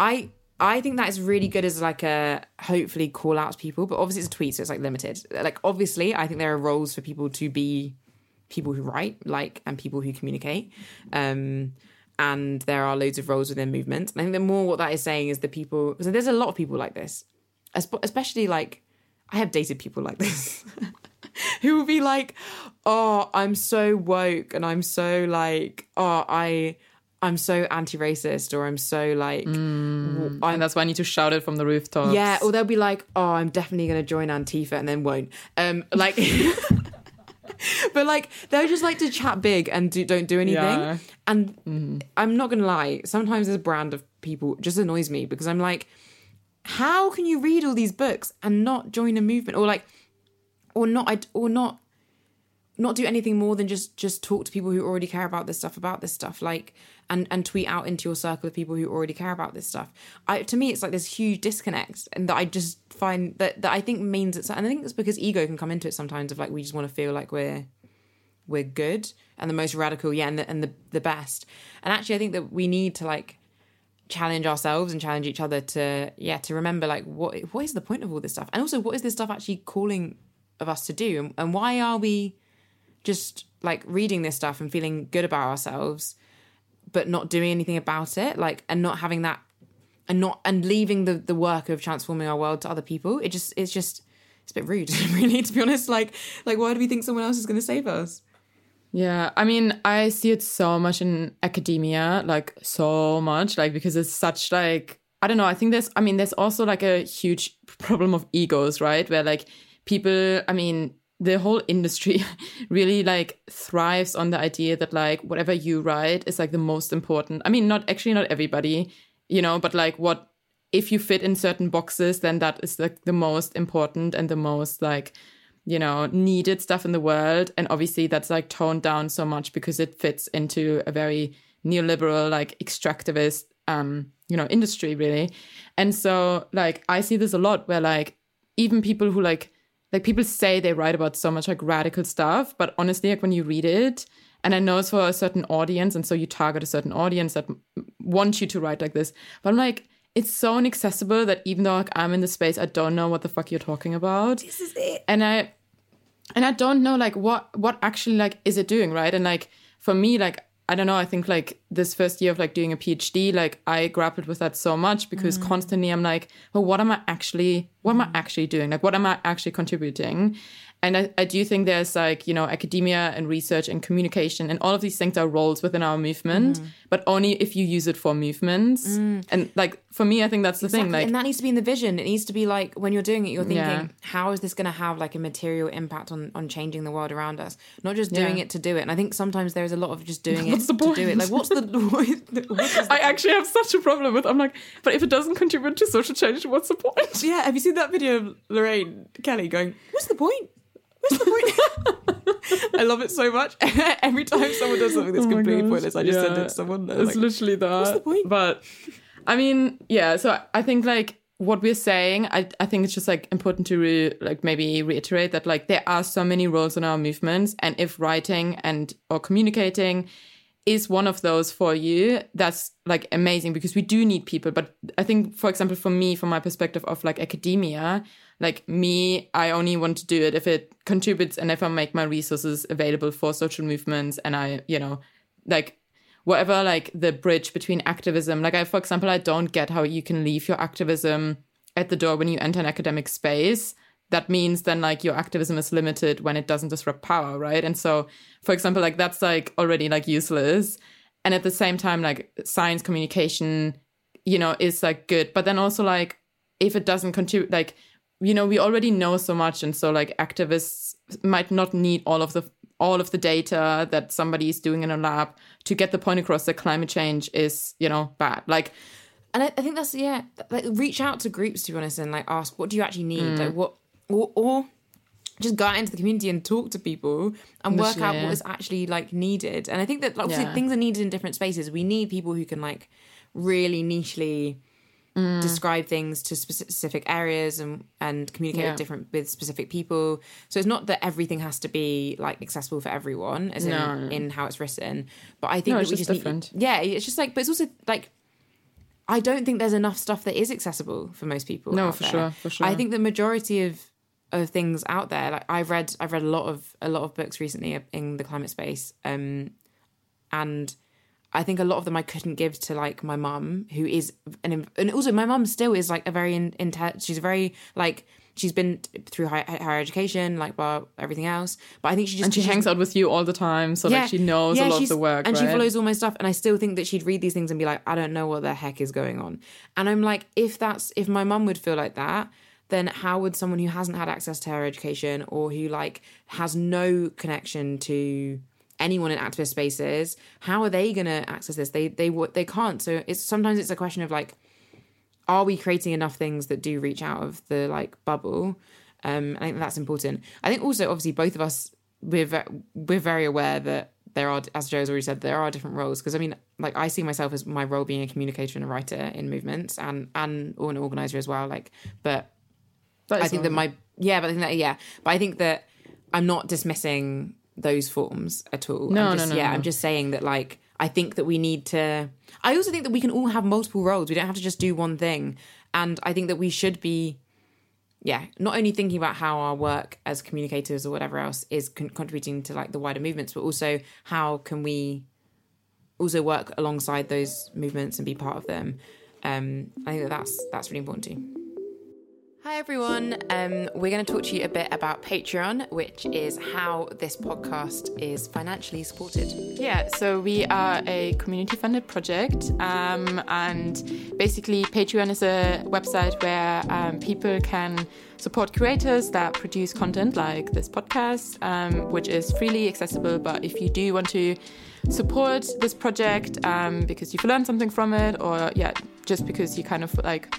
I I think that is really good as like a hopefully call out to people, but obviously it's a tweet, so it's like limited. Like obviously, I think there are roles for people to be people who write, like, and people who communicate. Um, and there are loads of roles within movements. And I think the more what that is saying is the people. So there's a lot of people like this, especially like I have dated people like this. who will be like, "Oh, I'm so woke, and I'm so like, oh, I I'm so anti-racist or I'm so like mm, I'm, and that's why I need to shout it from the rooftops. Yeah, or they'll be like, "Oh, I'm definitely going to join Antifa," and then won't. Um, like, but like they'll just like to chat big and do, don't do anything. Yeah. And mm. I'm not going to lie, sometimes this brand of people just annoys me because I'm like, how can you read all these books and not join a movement or like, or not, or not not do anything more than just just talk to people who already care about this stuff about this stuff like and and tweet out into your circle of people who already care about this stuff. I, to me it's like this huge disconnect and that i just find that that i think means it's and i think it's because ego can come into it sometimes of like we just want to feel like we're we're good and the most radical yeah and the, and the the best. And actually i think that we need to like challenge ourselves and challenge each other to yeah to remember like what what is the point of all this stuff? And also what is this stuff actually calling of us to do? And, and why are we just like reading this stuff and feeling good about ourselves but not doing anything about it like and not having that and not and leaving the the work of transforming our world to other people it just it's just it's a bit rude really to be honest. Like like why do we think someone else is going to save us? Yeah i mean i see it so much in academia like so much like because it's such like i don't know i think there's i mean there's also like a huge problem of egos right? Where like people i mean the whole industry really like thrives on the idea that like whatever you write is like the most important. I mean, not actually not everybody, you know, but like what if you fit in certain boxes, then that is like the most important and the most like you know needed stuff in the world. And obviously that's like toned down so much because it fits into a very neoliberal like extractivist um, you know, industry really. And so like I see this a lot where like even people who like like people say they write about so much like radical stuff, but honestly, like when you read it, and I know it's for a certain audience, and so you target a certain audience that want you to write like this. But I'm like, it's so inaccessible that even though like I'm in the space, I don't know what the fuck you're talking about. This is it. And I and I don't know like what what actually like is it doing, right? And like for me, like I don't know, I think like this first year of like doing a PhD, like I grappled with that so much because mm. constantly I'm like, well, what am I actually what am I mm. actually doing? Like what am I actually contributing? And I, I do think there's like, you know, academia and research and communication and all of these things are roles within our movement, mm-hmm. but only if you use it for movements. Mm. And like for me, I think that's the thing. Like and that needs to be in the vision. It needs to be like when you're doing it, you're thinking, Yeah. how is this going to have like a material impact on on changing the world around us? Not just doing Yeah. it to do it. And I think sometimes there is a lot of just doing What's it to do it. Like, what's the what is the- what is the- I actually have such a problem with I'm like, but if it doesn't contribute to social change, what's the point? yeah? Have you seen that video of Lorraine Kelly going, "What's the point? What's the point?" I love it so much. Every time someone does something that's Oh completely gosh, pointless, I just send it to someone. It's like, literally that. What's the point? But I mean, yeah. So I think like what we're saying, I I think it's just like important to re, like maybe reiterate that like there are so many roles in our movements, and if writing and or communicating is one of those for you that's like amazing because we do need people but i think for example for me from my perspective of like academia like me i only want to do it if it contributes and if i make my resources available for social movements and i you know like whatever like the bridge between activism. Like i for example i don't get how you can leave your activism at the door when you enter an academic space. That means then like your activism is limited when it doesn't disrupt power right? And so for example like that's like already like useless. And at the same time like science communication you know is like good. But then also like if it doesn't contribute like you know we already know so much and so like activists might not need all of the all of the data that somebody is doing in a lab to get the point across that climate change is you know bad like and I, I think that's yeah. Like, reach out to groups to be honest, and like ask what do you actually need, Mm. like what or or just go out into the community and talk to people and work out Literally, what yeah. actually like needed. And I think that like, obviously Yeah. things are needed in different spaces. We need people who can like really nichely describe things to specific areas and and communicate Yeah. with different with specific people. So it's not that everything has to be like accessible for everyone, as No. in in how it's written. But I think No, that it's we just just different. Need, yeah, it's just like, but it's also like I don't think there's enough stuff that is accessible for most people. No, for there. sure, for sure. I think the majority of of things out there, like I've read, I've read a lot of a lot of books recently in the climate space, um, and I think a lot of them I couldn't give to like my mum, who is an and also my mum still is like a very in, she's very like she's been through high, higher education, like blah everything else. But I think she just and she hangs out with you all the time so like she knows a lot of the work and she follows all my stuff. And I still think that she'd read these things and be like, I don't know what the heck is going on. And I'm like, if that's if my mum would feel like that, then how would someone who hasn't had access to higher education or who like has no connection to anyone in activist spaces, how are they going to access this? They they they can't. So it's sometimes it's a question of like, are we creating enough things that do reach out of the like bubble? Um, I think that's important. I think also obviously both of us we're we're very aware that there are, as Jo's already said, there are different roles. Because I mean, like I see myself as my role being a communicator and a writer in movements, and and or an organizer as well. Like, but I think that my yeah, but I think that yeah, but I think that I'm not dismissing those forms at all. No, I'm just, no, no, yeah, no. I'm just saying that like I think that we need to. I also think that we can all have multiple roles. We don't have to just do one thing, and I think that we should be. Yeah, not only thinking about how our work as communicators or whatever else is con- contributing to like the wider movements, but also how can we also work alongside those movements and be part of them. Um, I think that that's that's really important too. Hi everyone. Um, we're going to talk to you a bit about Patreon, which is how this podcast is financially supported. Yeah, so we are a community funded project, um, and basically, Patreon is a website where um, people can support creators that produce content like this podcast, um, which is freely accessible. But if you do want to support this project um, because you've learned something from it, or yeah, just because you kind of like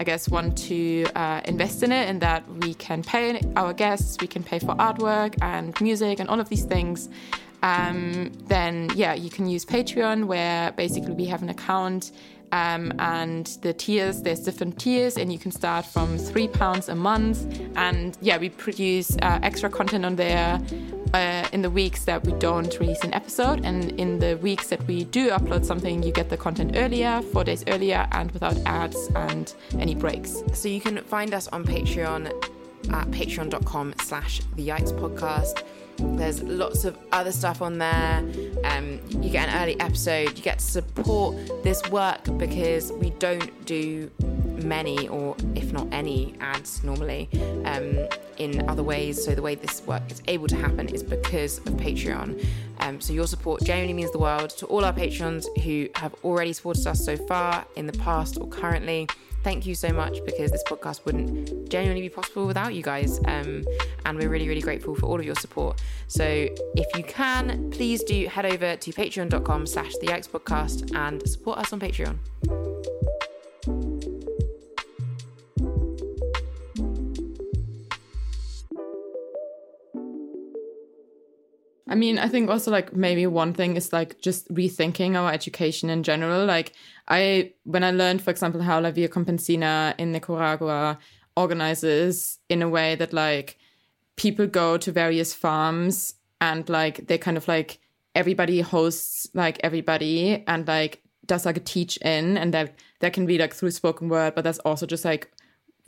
I guess, want to uh, invest in it and that we can pay our guests, we can pay for artwork and music and all of these things, um, then yeah, you can use Patreon where basically we have an account Um, and the tiers, there's different tiers, and you can start from three pounds a month. And yeah, we produce uh, extra content on there uh, in the weeks that we don't release an episode, and in the weeks that we do upload something, you get the content earlier, four days earlier, and without ads and any breaks. So you can find us on Patreon at patreon.com slash the yikes podcast. There's lots of other stuff on there. Um, you get an early episode. You get to support this work because we don't do many or if not any ads normally um, in other ways. So the way this work is able to happen is because of Patreon. Um, so your support genuinely means the world to all our patrons who have already supported us so far in the past or currently thank you so much because this podcast wouldn't genuinely be possible without you guys. Um, and we're really, really grateful for all of your support. So if you can, please do head over to patreon.com slash the Yikes podcast and support us on Patreon. I mean, I think also like maybe one thing is like just rethinking our education in general. Like I, when I learned, for example, how La Via Campesina in Nicaragua organizes in a way that like people go to various farms and like they kind of like everybody hosts like everybody and like does like a teach in and that that can be like through spoken word, but that's also just like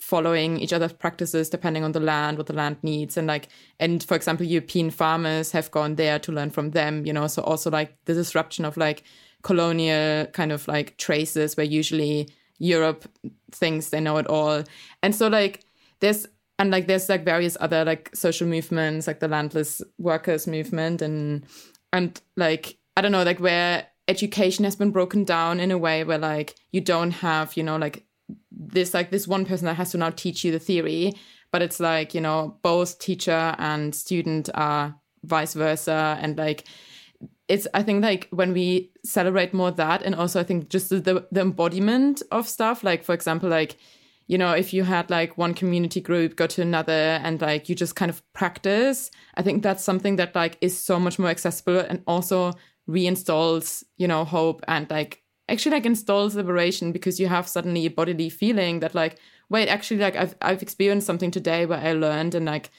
following each other's practices depending on the land what the land needs. And like and for example european farmers have gone there to learn from them you know so also like the disruption of like colonial kind of like traces where usually europe thinks they know it all. And so like there's and like there's like various other like social movements like the landless workers movement and and like i don't know like where education has been broken down in a way where like you don't have you know like this like this one person that has to now teach you the theory but it's like you know both teacher and student are vice versa. And like it's i think like when we celebrate more that and also i think just the, the embodiment of stuff like for example like you know if you had like one community group go to another and like you just kind of practice i think that's something that like is so much more accessible and also reinstalls you know hope and like actually like installs liberation because you have suddenly a bodily feeling that like wait actually like I've I've experienced something today where I learned and like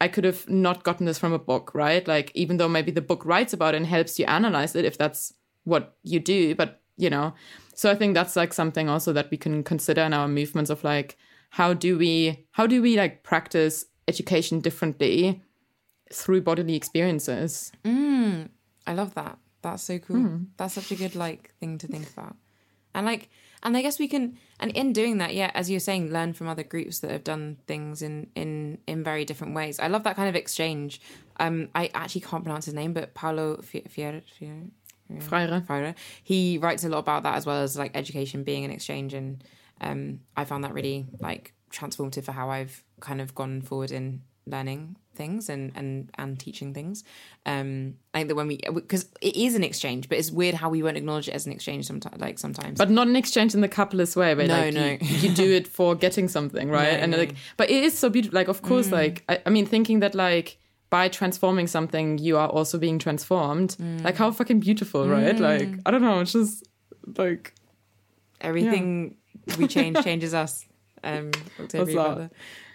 I could have not gotten this from a book, right? Like even though maybe the book writes about it and helps you analyze it if that's what you do, but you know. So I think that's like something also that we can consider in our movements of like how do we how do we like practice education differently through bodily experiences? Mm, I love that. That's so cool. Mm. That's such a good like thing to think about. And like and I guess we can and in doing that, yeah, as you're saying, learn from other groups that have done things in in in very different ways. I love that kind of exchange. Um I actually can't pronounce his name, but Paulo Fier Freire. Freire. He writes a lot about that as well as like education being an exchange and um I found that really like transformative for how I've kind of gone forward in learning things and and and teaching things um i think that when we because it is an exchange but it's weird how we won't acknowledge it as an exchange sometimes like sometimes but not an exchange in the capitalist way but no like no you, you, do it for getting something right no, and no. like but it is so beautiful like of course mm. like I, I, mean thinking that like by transforming something you are also being transformed mm. like how fucking beautiful right mm. like i don't know it's just like everything yeah. we change changes us um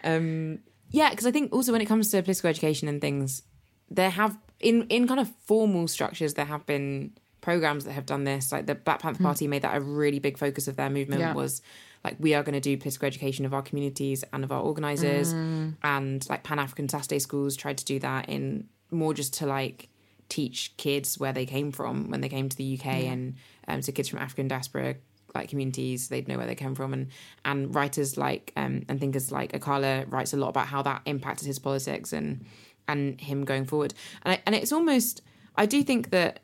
um yeah, because I think also when it comes to political education and things, there have in in kind of formal structures there have been programs that have done this. Like the Black Panther Party mm. made that a really big focus of their movement yeah. was like we are going to do political education of our communities and of our organizers mm. and like Pan African Saturday schools tried to do that in more just to like teach kids where they came from when they came to the UK yeah. and um, to kids from African diaspora like communities they'd know where they came from. And and writers like um and thinkers like Akala writes a lot about how that impacted his politics and and him going forward. And I, and it's almost I do think that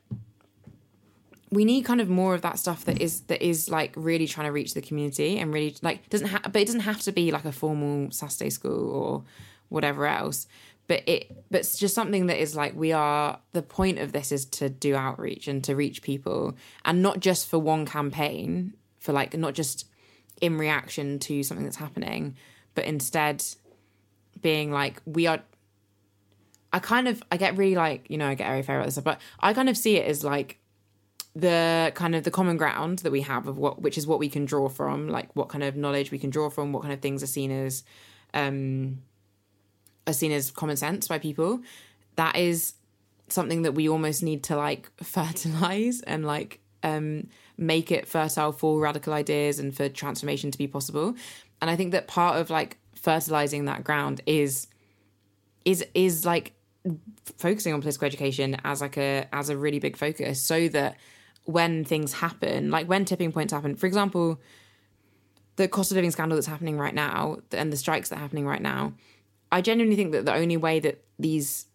we need kind of more of that stuff that is that is like really trying to reach the community and really like doesn't have but it doesn't have to be like a formal Saturday school or whatever else. But it but it's just something that is like we are the point of this is to do outreach and to reach people and not just for one campaign for like not just in reaction to something that's happening but instead being like we are I kind of I get really like you know I get very fair about this stuff, but I kind of see it as like the kind of the common ground that we have of what which is what we can draw from like what kind of knowledge we can draw from what kind of things are seen as um are seen as common sense by people. That is something that we almost need to like fertilize and like um make it fertile for radical ideas and for transformation to be possible. And i think that part of like fertilizing that ground is is is like focusing on political education as like a as a really big focus so that when things happen like when tipping points happen for example the cost of living scandal that's happening right now and the strikes that are happening right now i genuinely think that the only way that these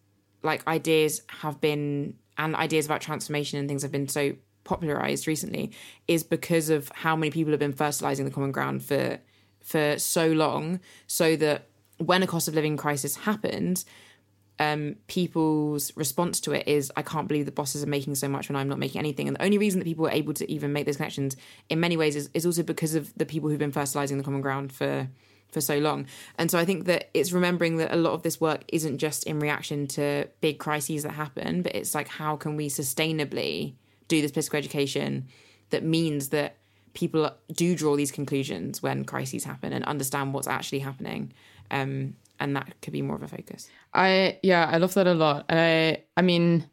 like ideas have been and ideas about transformation and things have been so popularized recently is because of how many people have been fertilizing the common ground for for so long so that when a cost of living crisis happens um, people's response to it is, I can't believe the bosses are making so much when I'm not making anything. And the only reason that people are able to even make those connections in many ways is, is also because of the people who've been fertilizing the common ground for for so long. And so I think that it's remembering that a lot of this work isn't just in reaction to big crises that happen, but it's like how can we sustainably do this political education that means that people do draw these conclusions when crises happen and understand what's actually happening. Um, and that could be more of a focus. I yeah, I love that a lot. I I mean,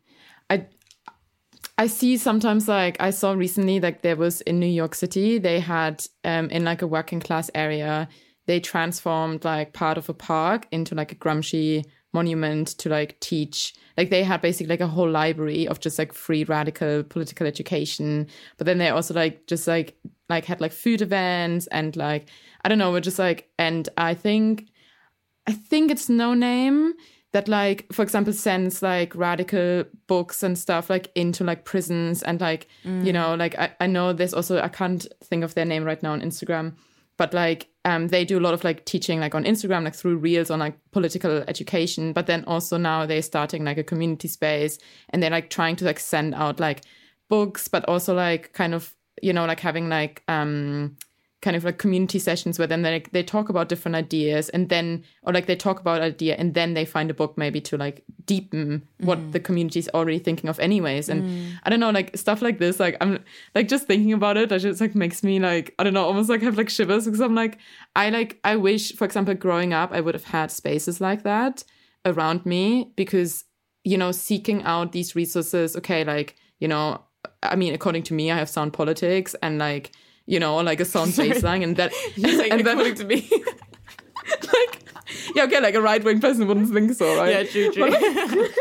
I I see sometimes like I saw recently like there was in New York City they had um in like a working class area they transformed like part of a park into like a Gramsci monument to like teach like they had basically like a whole library of just like free radical political education but then they also like just like like had like food events and like I don't know we're just like and I think I think it's no name that like for example sends like radical books and stuff like into like prisons and like mm. you know like I, I know there's also I can't think of their name right now on Instagram but like um they do a lot of like teaching like on Instagram like through reels on like political education. But then also now they're starting like a community space and they're like trying to like send out like books but also like kind of you know like having like um kind of like community sessions where then they they talk about different ideas and then or like they talk about idea and then they find a book maybe to like deepen what mm. the community is already thinking of anyways and mm. i don't know like stuff like this like i'm like just thinking about it that just like makes me like i don't know almost like have like shivers because i'm like i like i wish for example growing up i would have had spaces like that around me because you know seeking out these resources okay like you know i mean according to me i have sound politics and like you know, like a sound baseline, and that and then to me, like yeah, okay, like a right wing person wouldn't think so, right? Yeah, true, true. Like,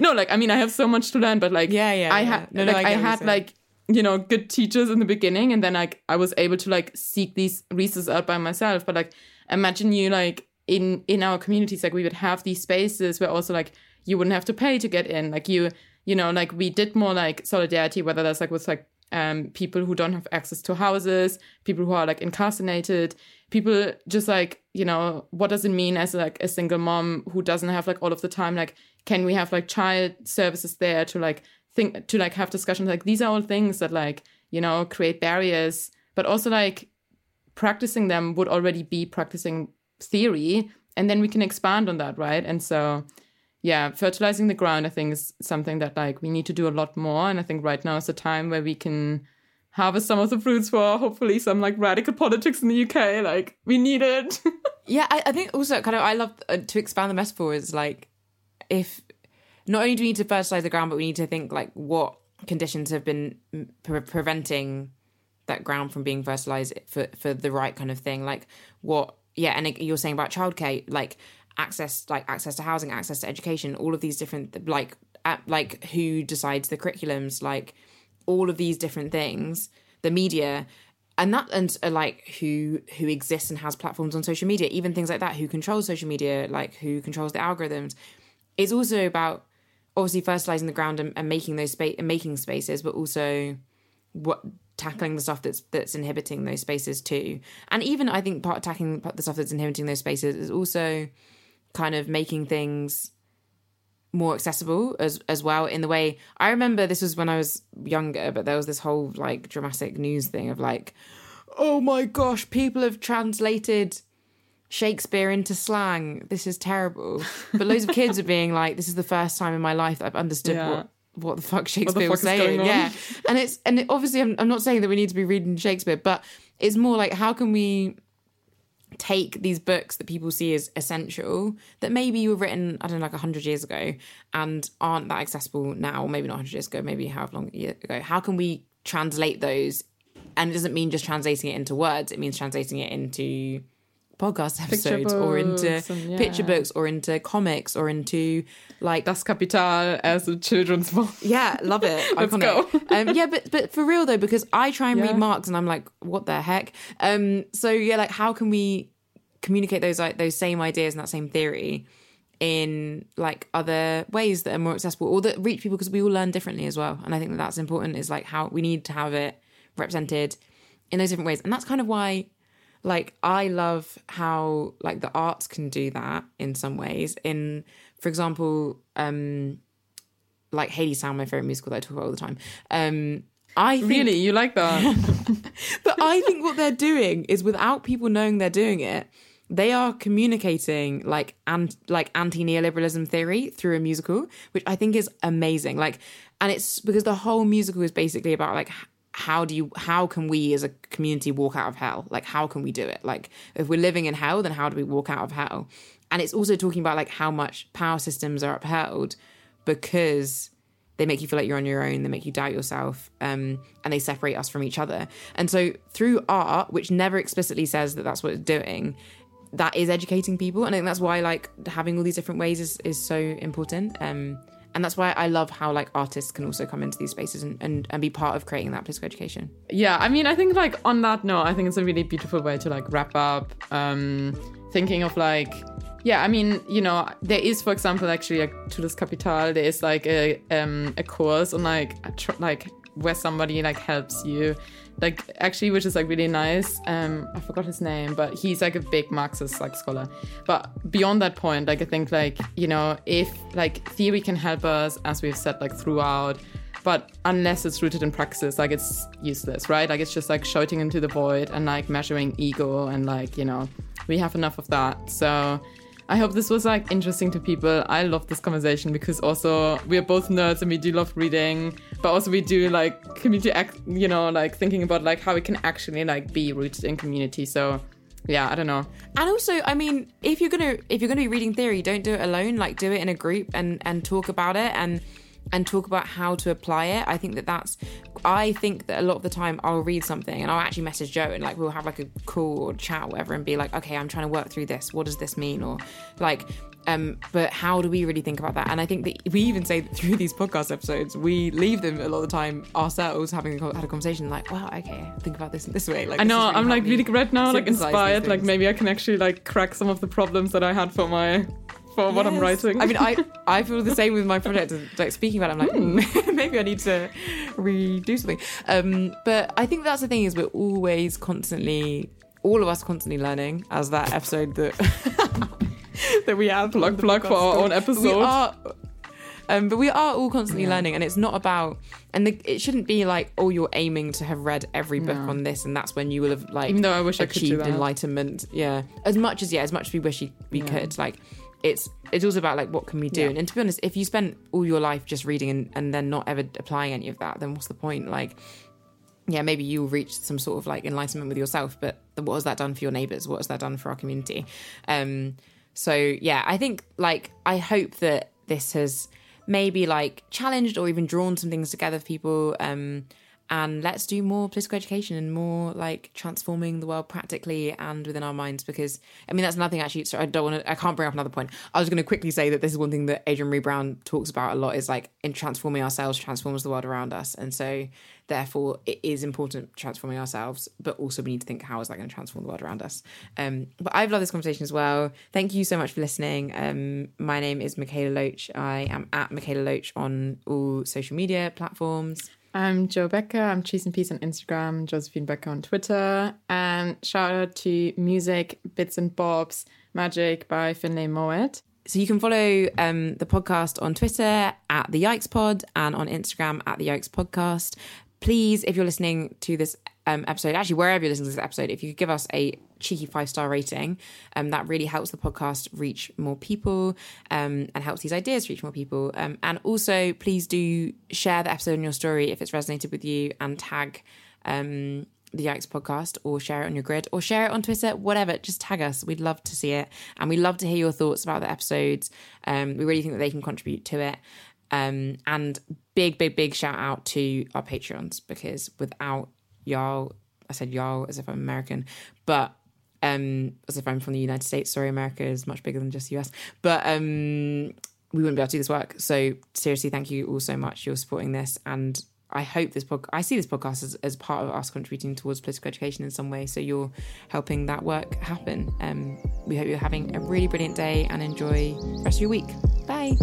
no, like I mean, I have so much to learn, but like yeah, yeah, I had no, no, like I, I had like you know good teachers in the beginning, and then like I was able to like seek these resources out by myself. But like imagine you like in in our communities, like we would have these spaces where also like you wouldn't have to pay to get in, like you you know like we did more like solidarity, whether that's like with like um, people who don't have access to houses, people who are like incarcerated, people just like, you know, what does it mean as like a single mom who doesn't have like all of the time? Like, can we have like child services there to like think, to like have discussions? Like, these are all things that like, you know, create barriers, but also like practicing them would already be practicing theory. And then we can expand on that, right? And so, yeah, fertilizing the ground, I think, is something that like we need to do a lot more. And I think right now is the time where we can harvest some of the fruits for hopefully some like radical politics in the UK. Like we need it. yeah, I, I, think also kind of I love uh, to expand the metaphor is like if not only do we need to fertilize the ground, but we need to think like what conditions have been pre- preventing that ground from being fertilized for for the right kind of thing. Like what yeah, and you're saying about childcare, like access like access to housing access to education all of these different like like who decides the curriculums like all of these different things the media and that and uh, like who who exists and has platforms on social media even things like that who controls social media like who controls the algorithms. It's also about obviously fertilizing the ground and, and making those space and making spaces but also what tackling the stuff that's that's inhibiting those spaces too. And even i think part tackling the stuff that's inhibiting those spaces is also kind of making things more accessible as as well in the way I remember this was when I was younger, but there was this whole like dramatic news thing of like, oh my gosh, people have translated Shakespeare into slang. This is terrible. But loads of kids are being like, this is the first time in my life that I've understood yeah. what what the fuck Shakespeare fuck was saying. Yeah, and it's and it, obviously I'm, I'm not saying that we need to be reading Shakespeare, but it's more like how can we take these books that people see as essential that maybe were written I don't know like 100 years ago and aren't that accessible now or maybe not 100 years ago maybe however long ago. How can we translate those? And it doesn't mean just translating it into words it means translating it into podcast episodes or into books and- picture books or into comics or into like Das Kapital as a children's book. yeah, love it. Let's Iconic. um, yeah, but but for real though, because I try and Yeah. read Marx and I'm like, what the heck? Um, so yeah, like how can we communicate those like those same ideas and that same theory in like other ways that are more accessible or that reach people because we all learn differently as well. And I think that that's important. Is like how we need to have it represented in those different ways, and that's kind of why like I love how like the arts can do that in some ways. In for example, um like Hadestown, my favorite musical that I talk about all the time. Um I think, Really, you like that? but I think what they're doing is without people knowing they're doing it, they are communicating like and like anti neoliberalism theory through a musical, which I think is amazing. Like, and it's because the whole musical is basically about like how do you how can we as a community walk out of hell? Like, how can we do it? Like, if we're living in hell, then how do we walk out of hell? And it's also talking about like how much power systems are upheld because they make you feel like you're on your own they make you doubt yourself um, and they separate us from each other and so through art which never explicitly says that that's what it's doing that is educating people and i think that's why like having all these different ways is, is so important um, and that's why i love how like artists can also come into these spaces and, and, and be part of creating that political education yeah, I mean, I think like on that note, I think it's a really beautiful way to like wrap up. Um, thinking of like, yeah, I mean, you know, there is, for example, actually like to Das Kapital, there is like a um a course on like a tr- like where somebody like helps you, like actually, which is like really nice. Um, I forgot his name, but he's like a big Marxist like scholar. But beyond that point, like I think like you know, if like theory can help us, as we've said like throughout but unless it's rooted in praxis like it's useless right like it's just like shouting into the void and like measuring ego and like you know we have enough of that so i hope this was like interesting to people. I love this conversation because also we're both nerds and we do love reading but also we do like community act you know like thinking about like how we can actually like be rooted in community. So yeah i don't know. And also i mean if you're gonna if you're gonna be reading theory don't do it alone. Like do it in a group and and talk about it. And and talk about how to apply it i think that that's i think that a lot of the time i'll read something and i'll actually message jo and like we'll have like a call or chat or whatever and be like okay i'm trying to work through this. What does this mean? Or like um but how do we really think about that? And i think that we even say that through these podcast episodes we leave them a lot of the time ourselves having a, had a conversation like wow okay think about this in this way. Like I know has I'm like really right now like inspired like maybe I can actually like crack some of the problems that I had for my for what I'm writing I mean, I I feel the same with my project. Like speaking about, it, I'm like, hmm, maybe I need to redo something. Um, but I think that's the thing is we're always constantly, all of us constantly learning. As that episode that that we have plug plug for our own episode. We are. Um, but we are all constantly learning, and it's not about, and the, it shouldn't be like, oh, you're aiming to have read every book No. on this, and that's when you will have like Even though I wish I could do achieved that. enlightenment. Yeah, as much as yeah, as much as we wish we, we could. Like, it's it's also about like what can we do. Yeah. And, to be honest, if you spent all your life just reading and, and then not ever applying any of that, then what's the point? Like, yeah, maybe you'll reach some sort of like enlightenment with yourself, but what has that done for your neighbors? What has that done for our community? Um, so yeah, I think like I hope that this has maybe like challenged or even drawn some things together for people. Um, and let's do more political education and more like transforming the world practically and within our minds because I mean that's nothing actually so I don't want to I can't bring up another point. I was going to quickly say that this is one thing that Adrienne Maree Brown talks about a lot is like in transforming ourselves transforms the world around us. And so therefore it is important transforming ourselves but also we need to think how is that going to transform the world around us? Um but I've loved this conversation as well. Thank you so much for listening. Um my name is Mikaela Loach. I am at Mikaela Loach on all social media platforms I'm Jo Becker. I'm Trees and Peace on Instagram, Josephine Becker on Twitter. And shout out to Music, Bits and Bobs, Magic by Finlay Mowat. So you can follow um, the podcast on Twitter at the Yikes Pod and on Instagram at the Yikes Podcast. Please, if you're listening to this um, episode, actually wherever you're listening to this episode, if you could give us a cheeky five star rating, um, that really helps the podcast reach more people um, and helps these ideas reach more people. Um, and also, please do share the episode in your story if it's resonated with you and tag um, the Yikes podcast or share it on your grid or share it on Twitter, whatever. Just tag us. We'd love to see it. And we love to hear your thoughts about the episodes. Um, we really think that they can contribute to it. And big, big, big shout out to our Patreons because without y'all, I said y'all as if I'm American, but um, as if I'm from the United States. Sorry, America is much bigger than just US. But um, we wouldn't be able to do this work. So seriously, thank you all so much. You're supporting this and I hope this podcast, I see this podcast as, as part of us contributing towards political education in some way. So you're helping that work happen. Um, we hope you're having a really brilliant day and enjoy the rest of your week. Bye.